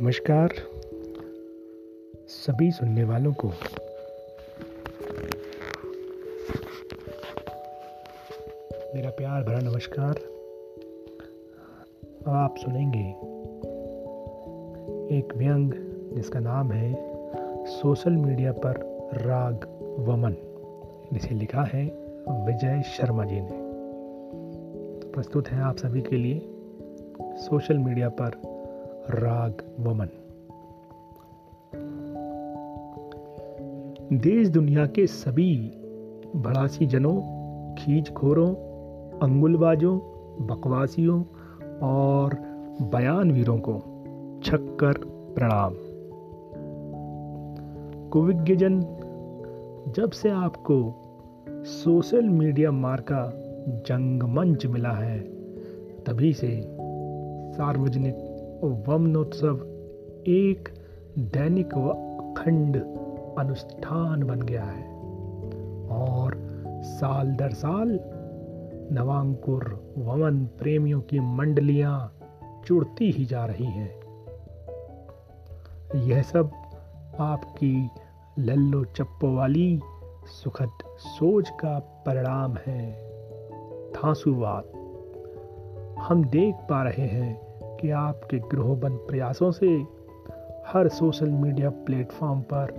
नमस्कार। सभी सुनने वालों को। मेरा प्यार भरा नमस्कार। आप सुनेंगे एक व्यंग जिसका नाम है सोशल मीडिया पर राग वमन। जिसे लिखा है विजय शर्मा जी ने। तो प्रस्तुत है आप सभी के लिए सोशल मीडिया पर राग वमन देश दुनिया के सभी भड़ासी जनों खींचखोरों, अंगुलबाजों, बकवासियों और बयान वीरों को छक्कर प्रणाम। कुविज्ञजन, जब से आपको सोशल मीडिया मार्का जंगमंच मिला है, तभी से सार्वजनिक वमनोत्सव एक दैनिक व अखंड अनुष्ठान बन गया है। और साल दर साल नवांकुर वमन प्रेमियों की मंडलियाँ जुड़ती ही जा रही हैं। यह सब आपकी लल्लो चप्पो वाली सुखद सोच का परिणाम है। धांसुवाद हम देख पा रहे हैं कि आपके गृहबंद प्रयासों से हर सोशल मीडिया प्लेटफॉर्म पर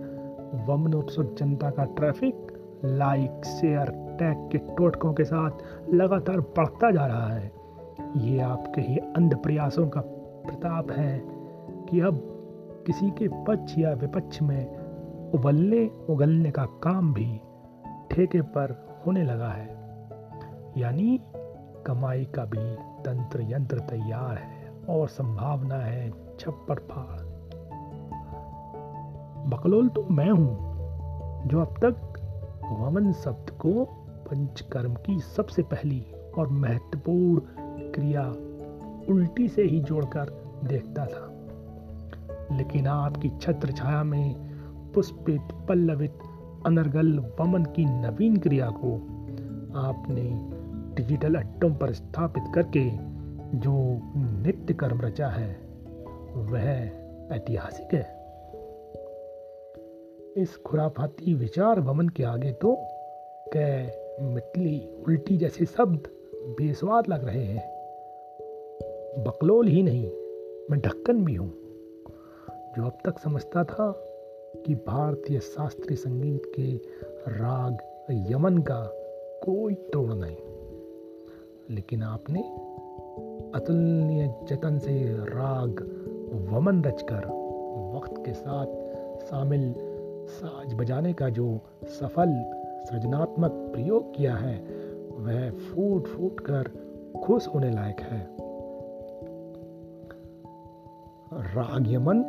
वमनोत्सुक जनता का ट्रैफ़िक, लाइक, शेयर, टैग के टोटकों के साथ लगातार बढ़ता जा रहा है। ये आपके ही अंध प्रयासों का प्रताप है कि अब किसी के पक्ष या विपक्ष में उबलने, उगलने का काम भी ठेके पर होने लगा है। यानी कमाई का भी तंत्र यंत्र तैयार है। और संभावना है छप्पर फाड़। बकलोल तो मैं हूँ, जो अब तक वमन शब्द को पंचकर्म की सबसे पहली और महत्वपूर्ण क्रिया उल्टी से ही जोड़कर देखता था। लेकिन आपकी छत्र छाया में पुष्पित, पल्लवित, अनर्गल वमन की नवीन क्रिया को आपने डिजिटल अड्डों पर स्थापित करके जो नित्य कर्म रचा है, वह ऐतिहासिक है। इस खुराफाती विचार वमन के आगे तो कै मिटली उल्टी जैसे शब्द बेस्वाद लग रहे हैं। बकलोल ही नहीं, मैं ढक्कन भी हूँ। जो अब तक समझता था कि भारतीय शास्त्रीय संगीत के राग यमन का कोई तोड़ नहीं, लेकिन आपने अतुलनीय जतन से राग वमन रचकर वक्त के साथ शामिल साज बजाने का जो सफल, सृजनात्मक प्रयोग किया है, वह फूट फूट कर खुश होने लायक है। राग यमन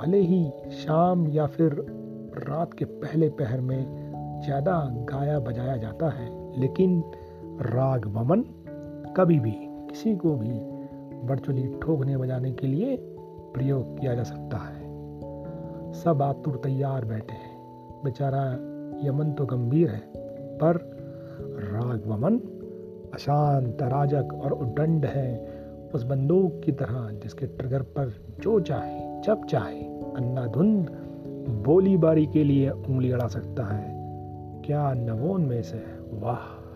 भले ही शाम या फिर रात के पहले पहर में ज़्यादा गाया बजाया जाता है, लेकिन राग वमन कभी भी किसी को भी वर्चुअली ठोकने बजाने के लिए प्रयोग किया जा सकता है। सब आतुर तैयार बैठे हैं। बेचारा यमन तो गंभीर है, पर राग वमन अशांत राजक और उदंड है। उस बंदूक की तरह जिसके ट्रिगर पर जो चाहे, जब चाहे अन्नाधुंध बोली बारी के लिए उंगली अड़ा सकता है। क्या नवोन में से वाह!